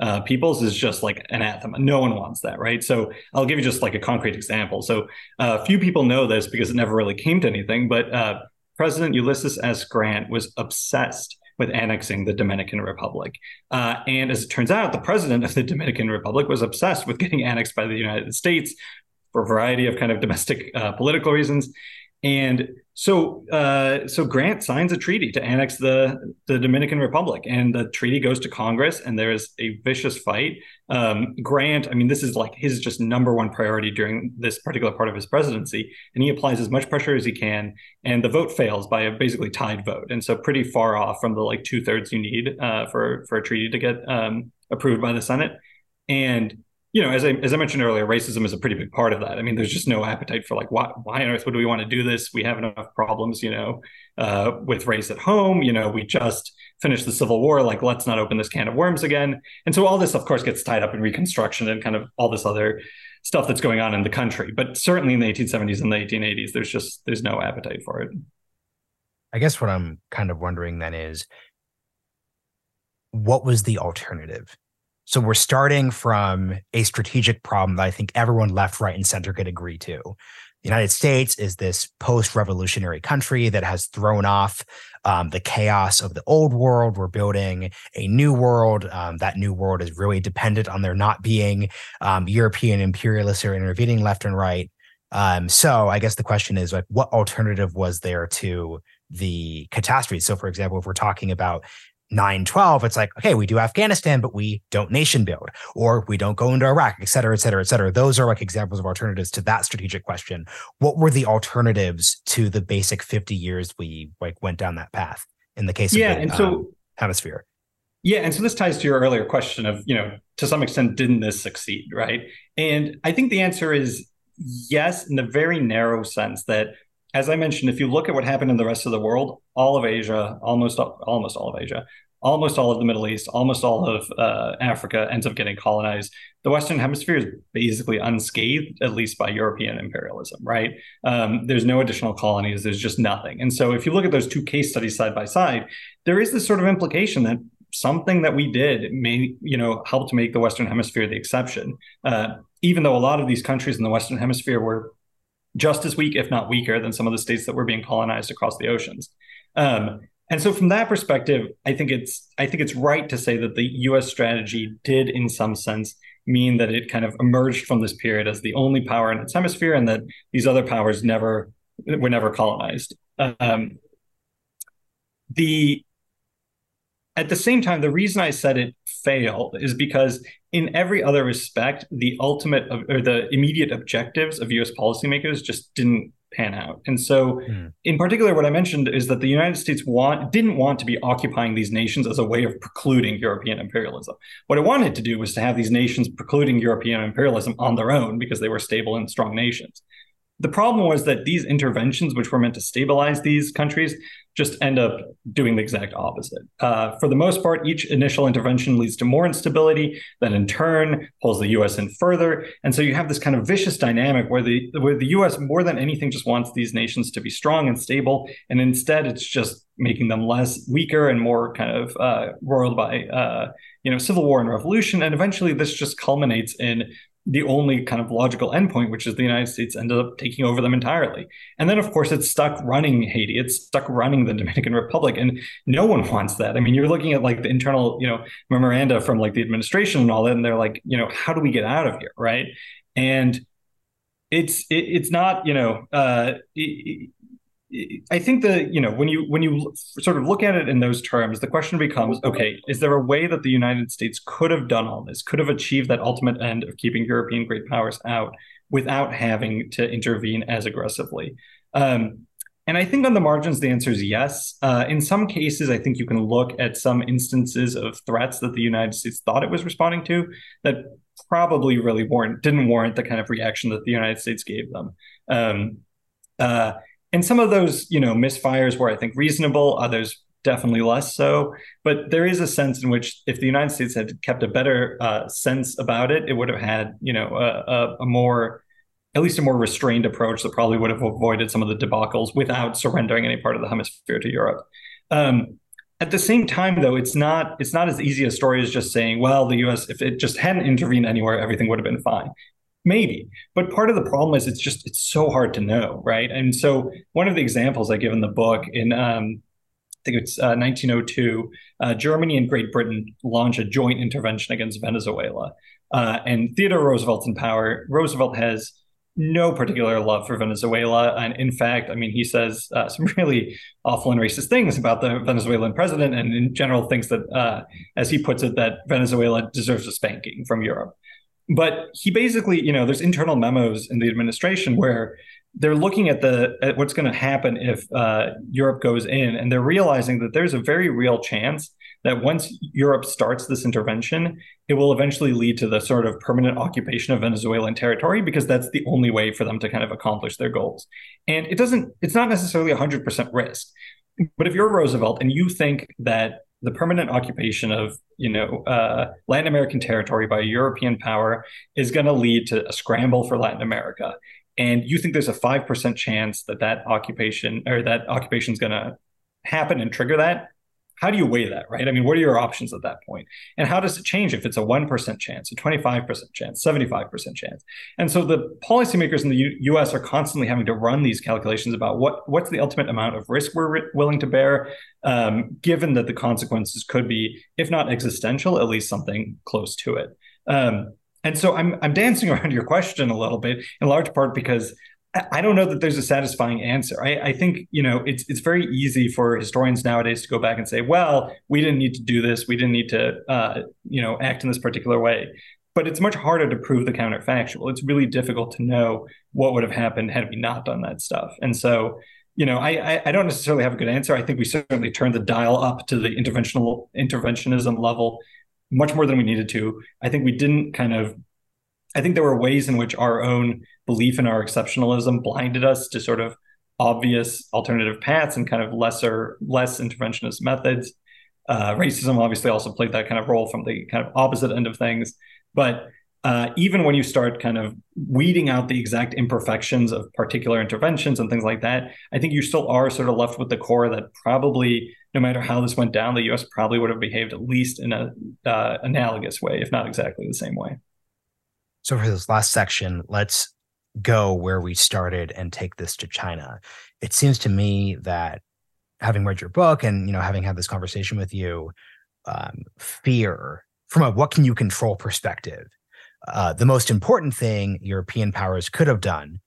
uh, peoples is just like anathema. No one wants that, right? So I'll give you just like a concrete example. So uh, few people know this because it never really came to anything, but uh, President Ulysses S. Grant was obsessed with annexing the Dominican Republic. Uh, and as it turns out, the president of the Dominican Republic was obsessed with getting annexed by the United States for a variety of kind of domestic uh, political reasons. And so, uh, so Grant signs a treaty to annex the the Dominican Republic, and the treaty goes to Congress, and there's a vicious fight. Um, Grant, I mean, this is like his just number one priority during this particular part of his presidency, and he applies as much pressure as he can, and the vote fails by a basically tied vote, and so pretty far off from the like two thirds you need uh, for for a treaty to get um, approved by the Senate, and you know, as I as I mentioned earlier, racism is a pretty big part of that. I mean, there's just no appetite for like, why why on earth would we want to do this? We have enough problems, you know, uh, with race at home. You know, we just finished the civil war. Like, let's not open this can of worms again. And so all this, of course, gets tied up in Reconstruction and kind of all this other stuff that's going on in the country. But certainly in the 1870s and the 1880s, there's just there's no appetite for it. I guess what I'm kind of wondering then is what was the alternative? So we're starting from a strategic problem that I think everyone left, right, and center could agree to. The United States is this post revolutionary country that has thrown off um, the chaos of the old world. We're building a new world. Um, that new world is really dependent on there not being um, European imperialists or intervening left and right. Um, so I guess the question is like, what alternative was there to the catastrophe? So, for example, if we're talking about 912, it's like, okay, we do Afghanistan, but we don't nation build, or we don't go into Iraq, et cetera, et cetera, et cetera. Those are like examples of alternatives to that strategic question. What were the alternatives to the basic 50 years we like went down that path in the case yeah, of the and so, um, hemisphere? Yeah, and so this ties to your earlier question of, you know, to some extent, didn't this succeed, right? And I think the answer is yes, in the very narrow sense that as I mentioned, if you look at what happened in the rest of the world, all of Asia, almost almost all of Asia, almost all of the Middle East, almost all of uh, Africa ends up getting colonized. The Western Hemisphere is basically unscathed, at least by European imperialism, right? Um, there's no additional colonies, there's just nothing. And so if you look at those two case studies side by side, there is this sort of implication that something that we did may, you know, help to make the Western Hemisphere the exception. Uh, even though a lot of these countries in the Western Hemisphere were just as weak, if not weaker, than some of the states that were being colonized across the oceans. Um, and so, from that perspective, I think it's I think it's right to say that the U.S. strategy did, in some sense, mean that it kind of emerged from this period as the only power in its hemisphere, and that these other powers never were never colonized. Um, the at the same time, the reason I said it failed is because in every other respect, the ultimate or the immediate objectives of US policymakers just didn't pan out. And so, mm. in particular, what I mentioned is that the United States want didn't want to be occupying these nations as a way of precluding European imperialism. What it wanted to do was to have these nations precluding European imperialism on their own because they were stable and strong nations. The problem was that these interventions, which were meant to stabilize these countries, just end up doing the exact opposite. Uh, for the most part, each initial intervention leads to more instability, that in turn pulls the U.S. in further, and so you have this kind of vicious dynamic where the where the U.S. more than anything just wants these nations to be strong and stable, and instead it's just making them less weaker and more kind of uh, roiled by uh, you know civil war and revolution, and eventually this just culminates in the only kind of logical endpoint, which is the United States ended up taking over them entirely. And then, of course, it's stuck running Haiti. It's stuck running the Dominican Republic, and no one wants that. I mean, you're looking at like the internal, you know, memoranda from like the administration and all that, and they're like, you know, how do we get out of here, right? And it's it, it's not, you know, uh, it, I think that you know when you when you sort of look at it in those terms, the question becomes: Okay, is there a way that the United States could have done all this, could have achieved that ultimate end of keeping European great powers out without having to intervene as aggressively? Um, and I think on the margins, the answer is yes. Uh, in some cases, I think you can look at some instances of threats that the United States thought it was responding to that probably really warrant didn't warrant the kind of reaction that the United States gave them. Um, uh, and some of those, you know, misfires were, I think, reasonable. Others definitely less so. But there is a sense in which, if the United States had kept a better uh, sense about it, it would have had, you know, a, a, more, at least a more restrained approach that probably would have avoided some of the debacles without surrendering any part of the hemisphere to Europe. Um, at the same time, though, it's not it's not as easy a story as just saying, well, the U.S. if it just hadn't intervened anywhere, everything would have been fine. Maybe, but part of the problem is it's just it's so hard to know, right? And so one of the examples I give in the book in um, I think it's uh, 1902, uh, Germany and Great Britain launch a joint intervention against Venezuela, uh, and Theodore Roosevelt's in power. Roosevelt has no particular love for Venezuela. And in fact, I mean, he says uh, some really awful and racist things about the Venezuelan president, and in general thinks that, uh, as he puts it, that Venezuela deserves a spanking from Europe. But he basically, you know, there's internal memos in the administration where they're looking at the at what's going to happen if uh, Europe goes in, and they're realizing that there's a very real chance that once Europe starts this intervention, it will eventually lead to the sort of permanent occupation of Venezuelan territory because that's the only way for them to kind of accomplish their goals. And it doesn't, it's not necessarily 100% risk. But if you're Roosevelt and you think that the permanent occupation of you know uh, Latin American territory by a European power is going to lead to a scramble for Latin America, and you think there's a five percent chance that that occupation or that occupation is going to happen and trigger that, how do you weigh that, right? I mean, what are your options at that point? And how does it change if it's a 1% chance, a 25% chance, 75% chance? And so the policymakers in the U- US are constantly having to run these calculations about what, what's the ultimate amount of risk we're willing to bear, um, given that the consequences could be, if not existential, at least something close to it. Um, and so I'm, I'm dancing around your question a little bit, in large part because I don't know that there's a satisfying answer. I, I, think you know it's it's very easy for historians nowadays to go back and say, well, we didn't need to do this, we didn't need to uh, you know act in this particular way. But it's much harder to prove the counterfactual. It's really difficult to know what would have happened had we not done that stuff. And so, you know, I I don't necessarily have a good answer. I think we certainly turned the dial up to the interventional interventionism level much more than we needed to. I think we didn't kind of I think there were ways in which our own belief in our exceptionalism blinded us to sort of obvious alternative paths and kind of lesser, less interventionist methods. Uh, racism obviously also played that kind of role from the kind of opposite end of things. But uh, even when you start kind of weeding out the exact imperfections of particular interventions and things like that, I think you still are sort of left with the core that probably, no matter how this went down, the U.S. probably would have behaved at least in a uh, analogous way, if not exactly the same way. So for this last section, let's go where we started and take this to China. It seems to me that having read your book and you know having had this conversation with you, um, fear from a what can you control perspective, uh, the most important thing European powers could have done,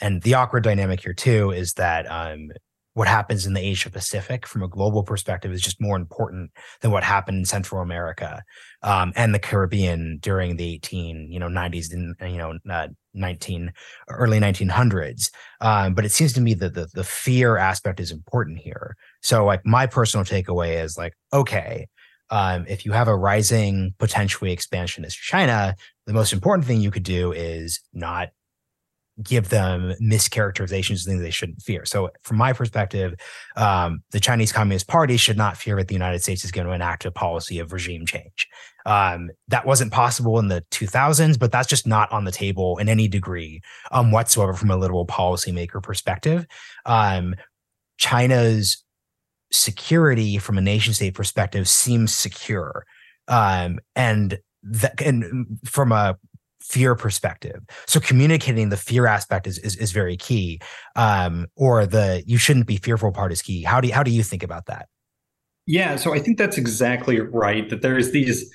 and the awkward dynamic here too is that um, what happens in the Asia Pacific from a global perspective is just more important than what happened in Central America um, and the Caribbean during the 18, you know, 90s and you know, uh, 19 early 1900s. Um, but it seems to me that the the fear aspect is important here. So, like my personal takeaway is like, okay, um, if you have a rising potentially expansionist China, the most important thing you could do is not give them mischaracterizations of things they shouldn't fear. So, from my perspective, um, the Chinese Communist Party should not fear that the United States is going to enact a policy of regime change. Um, that wasn't possible in the 2000s, but that's just not on the table in any degree um, whatsoever from a literal policymaker perspective. Um, China's security from a nation state perspective seems secure. Um, and that, and from a fear perspective. So communicating the fear aspect is is, is very key. Um, or the you shouldn't be fearful part is key. How do you, how do you think about that? Yeah, so I think that's exactly right. That there's these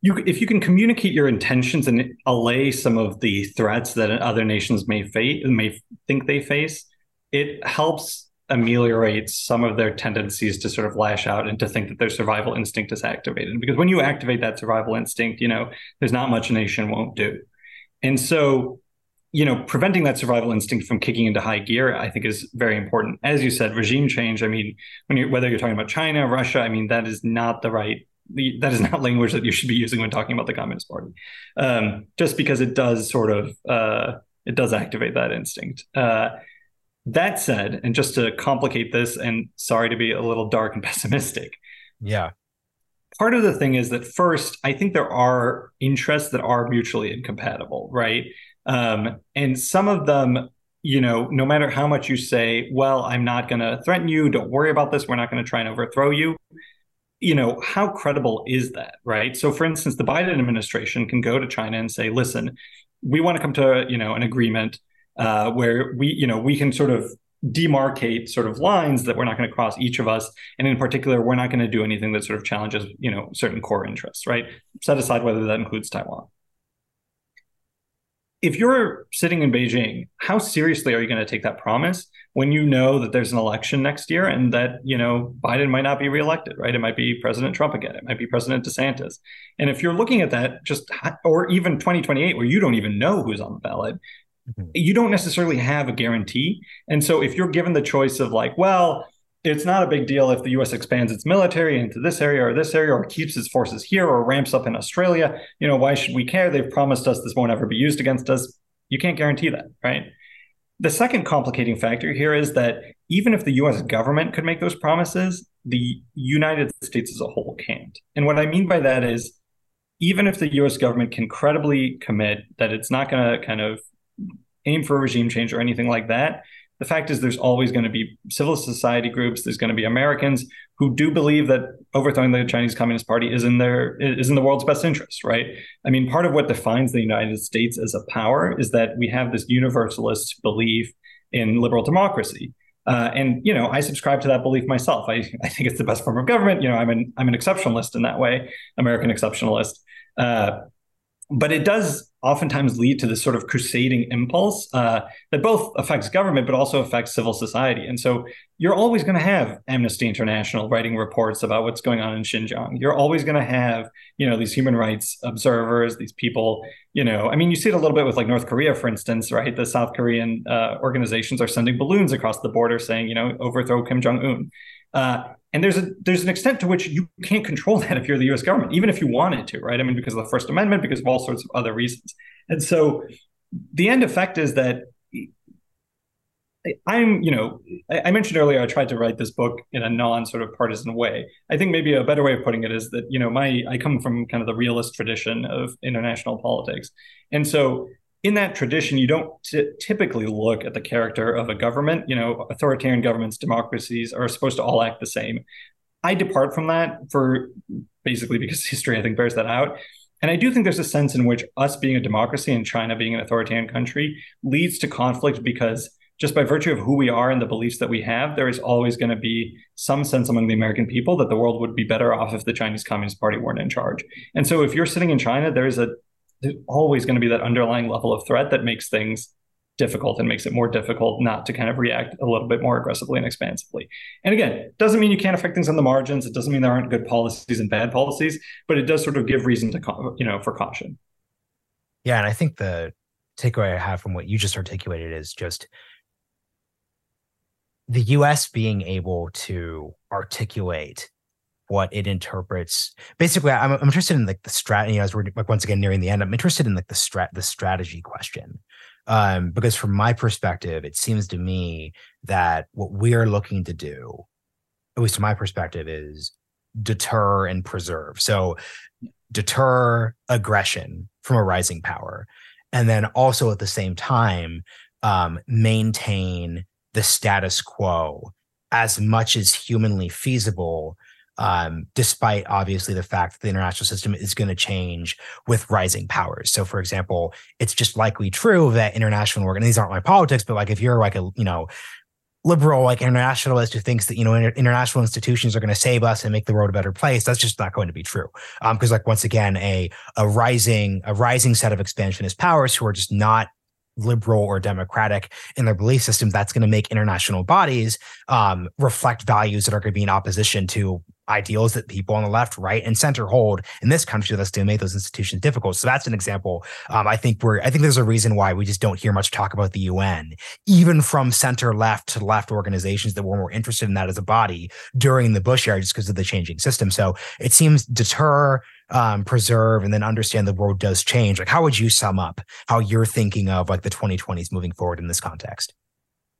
you if you can communicate your intentions and allay some of the threats that other nations may face may think they face, it helps ameliorate some of their tendencies to sort of lash out and to think that their survival instinct is activated. Because when you activate that survival instinct, you know, there's not much a nation won't do. And so, you know, preventing that survival instinct from kicking into high gear, I think is very important. As you said, regime change. I mean, when you whether you're talking about China, Russia, I mean, that is not the right that is not language that you should be using when talking about the Communist Party, um, just because it does sort of uh, it does activate that instinct. Uh, that said, and just to complicate this, and sorry to be a little dark and pessimistic. Yeah. Part of the thing is that first, I think there are interests that are mutually incompatible, right? Um, and some of them, you know, no matter how much you say, well, I'm not going to threaten you, don't worry about this, we're not going to try and overthrow you. You know, how credible is that, right? So, for instance, the Biden administration can go to China and say, listen, we want to come to, you know, an agreement uh, where we, you know, we can sort of demarcate sort of lines that we're not going to cross each of us. And in particular we're not going to do anything that sort of challenges you know certain core interests right? Set aside whether that includes taiwan. If you're sitting in beijing how seriously are you going to take that promise when you know that there's an election next year and that you know biden might not be reelected right? It might be president trump again. It might be president desantis. And if you're looking at that just or even 2028 where you don't even know who's on the ballot Mm-hmm. You don't necessarily have a guarantee. And so if you're given the choice of like, well, it's not a big deal if the US expands its military into this area or this area or keeps its forces here or ramps up in Australia, you know, why should we care? They've promised us this won't ever be used against us. You can't guarantee that, right? the second complicating factor here is that even if the US government could make those promises, the United States as a whole can't. And what I mean by that is even if the US government can credibly commit that it's not going to kind of aim for a regime change or anything like that, the fact is there's always going to be civil society groups there's going to be americans who do believe that overthrowing the chinese communist party is in their is in the world's best interest right i mean part of what defines the united states as a power is that we have this universalist belief in liberal democracy uh, and you know, I subscribe to that belief myself. I, I think it's the best form of government. You know, I'm an I'm an exceptionalist in that way, American exceptionalist. Uh, but it does oftentimes lead to this sort of crusading impulse uh, that both affects government but also affects civil society. And so you're always going to have Amnesty International writing reports about what's going on in Xinjiang. You're always going to have, you know, these human rights observers, these people, you know, I mean, you see it a little bit with like North Korea, for instance, right? The South Korean uh, organizations are sending balloons across the border saying, you know, overthrow Kim Jong Un. Uh, and there's a there's an extent to which you can't control that if you're the U.S. government, even if you wanted to, right? I mean, because of the First Amendment, because of all sorts of other reasons. And so, the end effect is that I'm, you know, I mentioned earlier I tried to write this book in a non sort of partisan way. I think maybe a better way of putting it is that, you know, my I come from kind of the realist tradition of international politics, and so in that tradition, you don't t- typically look at the character of a government. You know, authoritarian governments, democracies are supposed to all act the same. I depart from that for basically because history, I think, bears that out. And I do think there's a sense in which us being a democracy and China being an authoritarian country leads to conflict because just by virtue of who we are and the beliefs that we have, there is always going to be some sense among the American people that the world would be better off if the Chinese Communist Party weren't in charge. And so if you're sitting in China, there's a there's always going to be that underlying level of threat that makes things difficult and makes it more difficult not to kind of react a little bit more aggressively and expansively. And again, doesn't mean you can't affect things on the margins. It doesn't mean there aren't good policies and bad policies, but it does sort of give reason to you know for caution. Yeah, and I think the takeaway I have from what you just articulated is just the US being able to articulate what it interprets. Basically, I'm, I'm interested in like the strat. You know, as we're like once again nearing the end, I'm interested in like the strat the strategy question, um, because from my perspective, it seems to me that what we're looking to do, at least from my perspective, is deter and preserve. So deter aggression from a rising power, and then also at the same time um, maintain the status quo as much as humanly feasible um, despite obviously the fact that the international system is going to change with rising powers. So, for example, it's just likely true that international organ these aren't my politics, but like if you're like a you know liberal like internationalist who thinks that you know inter- international institutions are going to save us and make the world a better place that's just not going to be true um because like once again a a rising a rising set of expansionist powers who are just not liberal or democratic in their belief system that's going to make international bodies um, reflect values that are going to be in opposition to ideals that people on the left, right, and center hold in this country that's to make those institutions difficult. So that's an example. Um, I think we're I think there's a reason why we just don't hear much talk about the UN, even from center left to left organizations that were more interested in that as a body during the Bush era, just because of the changing system. So it seems deter. Um, preserve and then understand the world does change. Like, how would you sum up how you're thinking of like the 2020s moving forward in this context?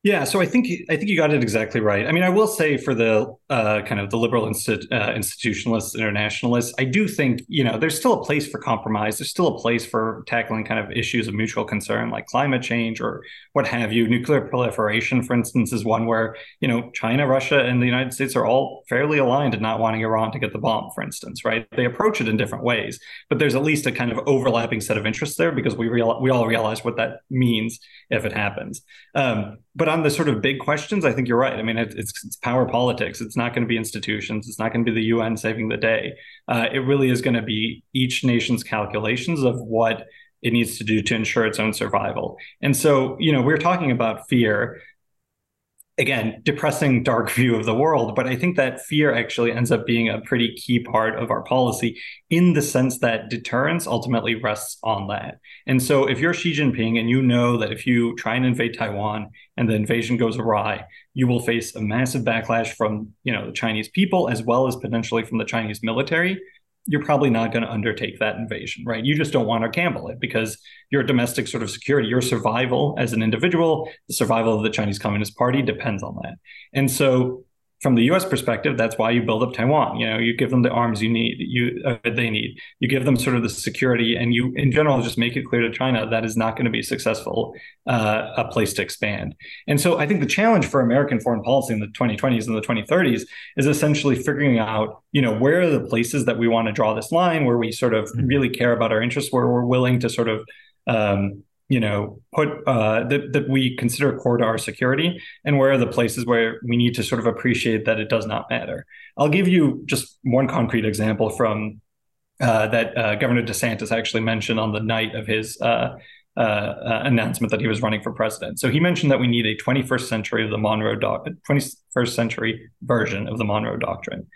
Yeah, so I think I think you got it exactly right. I mean, I will say for the uh, kind of the liberal insti- uh, institutionalists, internationalists, I do think you know there's still a place for compromise. There's still a place for tackling kind of issues of mutual concern like climate change or what have you. Nuclear proliferation, for instance, is one where you know China, Russia, and the United States are all fairly aligned in not wanting Iran to get the bomb, for instance. Right? They approach it in different ways, but there's at least a kind of overlapping set of interests there because we real we all realize what that means if it happens. Um, but on the sort of big questions, I think you're right. I mean, it, it's, it's power politics. It's not going to be institutions. It's not going to be the UN saving the day. Uh, it really is going to be each nation's calculations of what it needs to do to ensure its own survival. And so, you know, we're talking about fear again depressing dark view of the world but i think that fear actually ends up being a pretty key part of our policy in the sense that deterrence ultimately rests on that. And so if you're xi jinping and you know that if you try and invade taiwan and the invasion goes awry you will face a massive backlash from you know the chinese people as well as potentially from the chinese military you're probably not going to undertake that invasion, right? You just don't want to gamble it because your domestic sort of security, your survival as an individual, the survival of the Chinese Communist Party depends on that. And so from the U.S. perspective, that's why you build up Taiwan. You know, you give them the arms you need, you uh, they need. You give them sort of the security, and you, in general, just make it clear to China that is not going to be successful uh, a place to expand. And so, I think the challenge for American foreign policy in the 2020s and the 2030s is essentially figuring out, you know, where are the places that we want to draw this line, where we sort of mm-hmm. really care about our interests, where we're willing to sort of um, you know put uh, that, that we consider core to our security and where are the places where we need to sort of appreciate that it does not matter. I'll give you just one concrete example from uh, that uh, governor desantis actually mentioned on the night of his uh, uh, uh, announcement that he was running for president. So he mentioned that we need a 21st century of the monroe doc 21st century version of the monroe doctrine.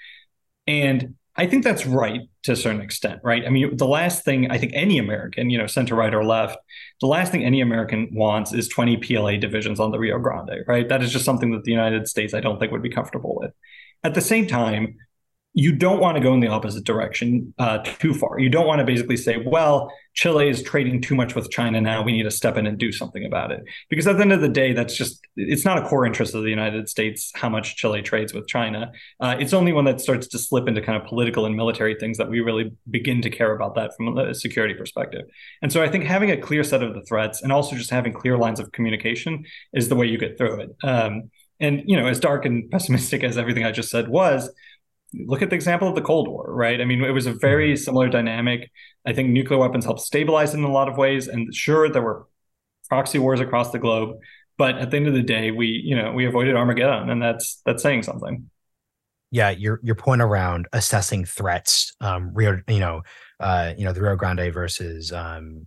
And I think that's right to a certain extent, right? I mean, the last thing I think any American, you know, center right or left, the last thing any American wants is 20 PLA divisions on the Rio Grande, right? That is just something that the United States, I don't think, would be comfortable with. At the same time, you don't want to go in the opposite direction uh, too far. You don't want to basically say, well, Chile is trading too much with China now. We need to step in and do something about it. Because at the end of the day, that's just, it's not a core interest of the United States how much Chile trades with China. Uh, it's only when that starts to slip into kind of political and military things that we really begin to care about that from a security perspective. And so I think having a clear set of the threats and also just having clear lines of communication is the way you get through it. Um, and, you know, as dark and pessimistic as everything I just said was, look at the example of the Cold War, right? I mean, it was a very mm-hmm. similar dynamic. I think nuclear weapons helped stabilize it in a lot of ways. And sure, there were proxy wars across the globe, but at the end of the day, we, you know, we avoided Armageddon, and that's that's saying something. Yeah, your your point around assessing threats, um, Rio, you know, uh, you know, the Rio Grande versus um,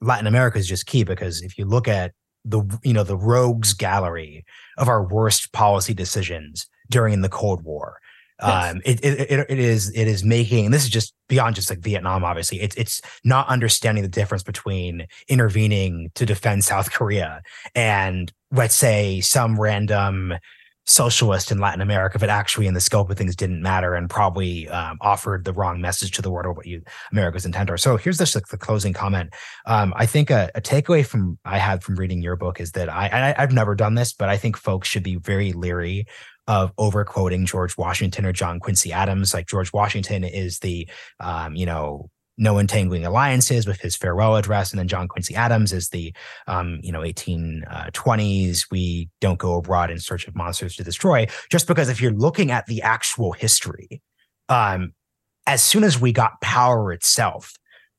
Latin America is just key because if you look at the you know the rogues gallery of our worst policy decisions during the Cold War, Um, it, it, it is it is making, and this is just beyond just like Vietnam. Obviously, it's it's not understanding the difference between intervening to defend South Korea and let's say some random socialist in Latin America, but actually in the scope of things didn't matter and probably um, offered the wrong message to the world or what you America's intent are. So here's just like the closing comment. Um, I think a, a, takeaway from I had from reading your book is that I, I I've never done this, but I think folks should be very leery of overquoting George Washington or John Quincy Adams. Like George Washington is the, um, you know, no entangling alliances with his farewell address, and then John Quincy Adams is the, um, you know, 1820s. Uh, we don't go abroad in search of monsters to destroy. Just because if you're looking at the actual history, um, as soon as we got power itself,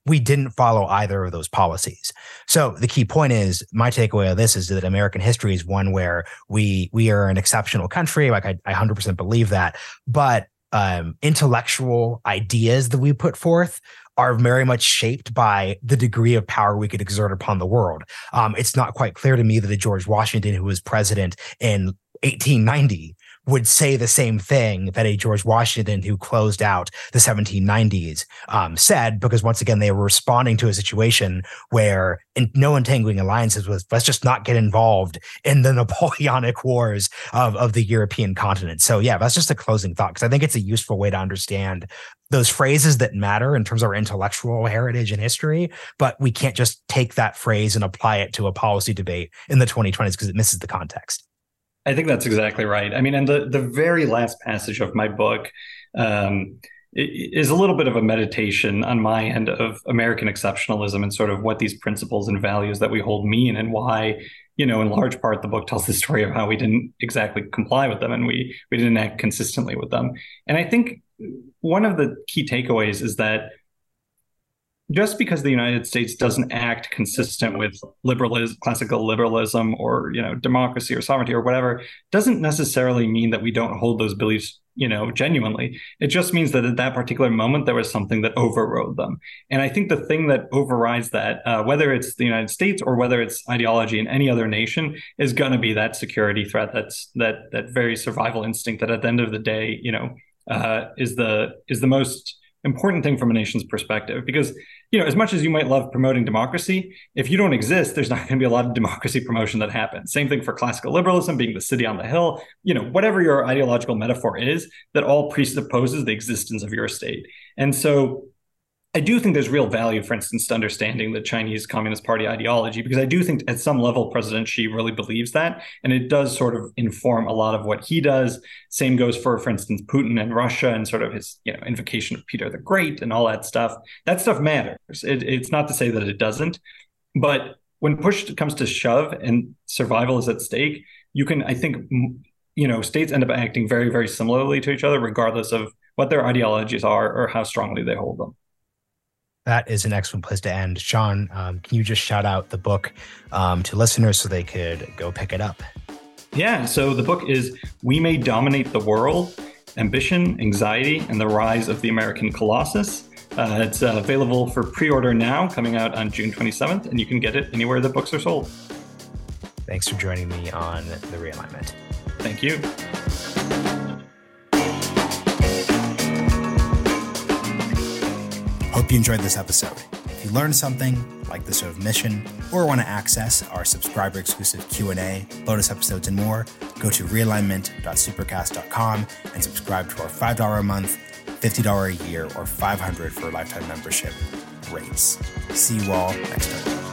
we didn't follow either of those policies. So the key point is my takeaway of this is that American history is one where we we are an exceptional country. Like I, I 100% believe that, but um, intellectual ideas that we put forth are very much shaped by the degree of power we could exert upon the world. Um, it's not quite clear to me that a George Washington, who was president in 1890, would say the same thing that a George Washington who closed out the 1790s um, said, because once again, they were responding to a situation where in, no entangling alliances was let's just not get involved in the Napoleonic wars of, of the European continent. So, yeah, that's just a closing thought because I think it's a useful way to understand those phrases that matter in terms of our intellectual heritage and history, but we can't just take that phrase and apply it to a policy debate in the 2020s because it misses the context. I think that's exactly right. I mean, and the the very last passage of my book um, is a little bit of a meditation on my end of American exceptionalism and sort of what these principles and values that we hold mean and why, you know, in large part, the book tells the story of how we didn't exactly comply with them and we we didn't act consistently with them. And I think one of the key takeaways is that just because the United States doesn't act consistent with liberalism, classical liberalism, or you know democracy or sovereignty or whatever, doesn't necessarily mean that we don't hold those beliefs, you know, genuinely. It just means that at that particular moment there was something that overrode them. And I think the thing that overrides that, uh, whether it's the United States or whether it's ideology in any other nation, is going to be that security threat. That's that that very survival instinct that at the end of the day, you know, uh, is the is the most important thing from a nation's perspective because you know as much as you might love promoting democracy if you don't exist there's not going to be a lot of democracy promotion that happens. Same thing for classical liberalism being the city on the hill you know whatever your ideological metaphor is that all presupposes the existence of your state. And so I do think there's real value, for instance, to understanding the Chinese Communist Party ideology, because I do think at some level President Xi really believes that. And it does sort of inform a lot of what he does. Same goes for, for instance, Putin and Russia and sort of his, you know, invocation of Peter the Great and all that stuff. That stuff matters. It, it's not to say that it doesn't. But when push comes to shove and survival is at stake, you can, I think, you know, states end up acting very, very similarly to each other, regardless of what their ideologies are or how strongly they hold them that is an excellent place to end. Sean, um, can you just shout out the book um, to listeners so they could go pick it up? Yeah. So the book is We May Dominate the World Ambition, Anxiety, and the Rise of the American Colossus. Uh, it's uh, available for pre order now, coming out on June 27th, and you can get it anywhere the books are sold. Thanks for joining me on The Realignment. Thank you. Hope you enjoyed this episode. If you learned something, like the show of mission, or want to access our subscriber exclusive Q&A, bonus episodes, and more, go to realignment.supercast.com and subscribe to our $5 a month, $50 a year, or 500 for lifetime membership rates. See you all next time.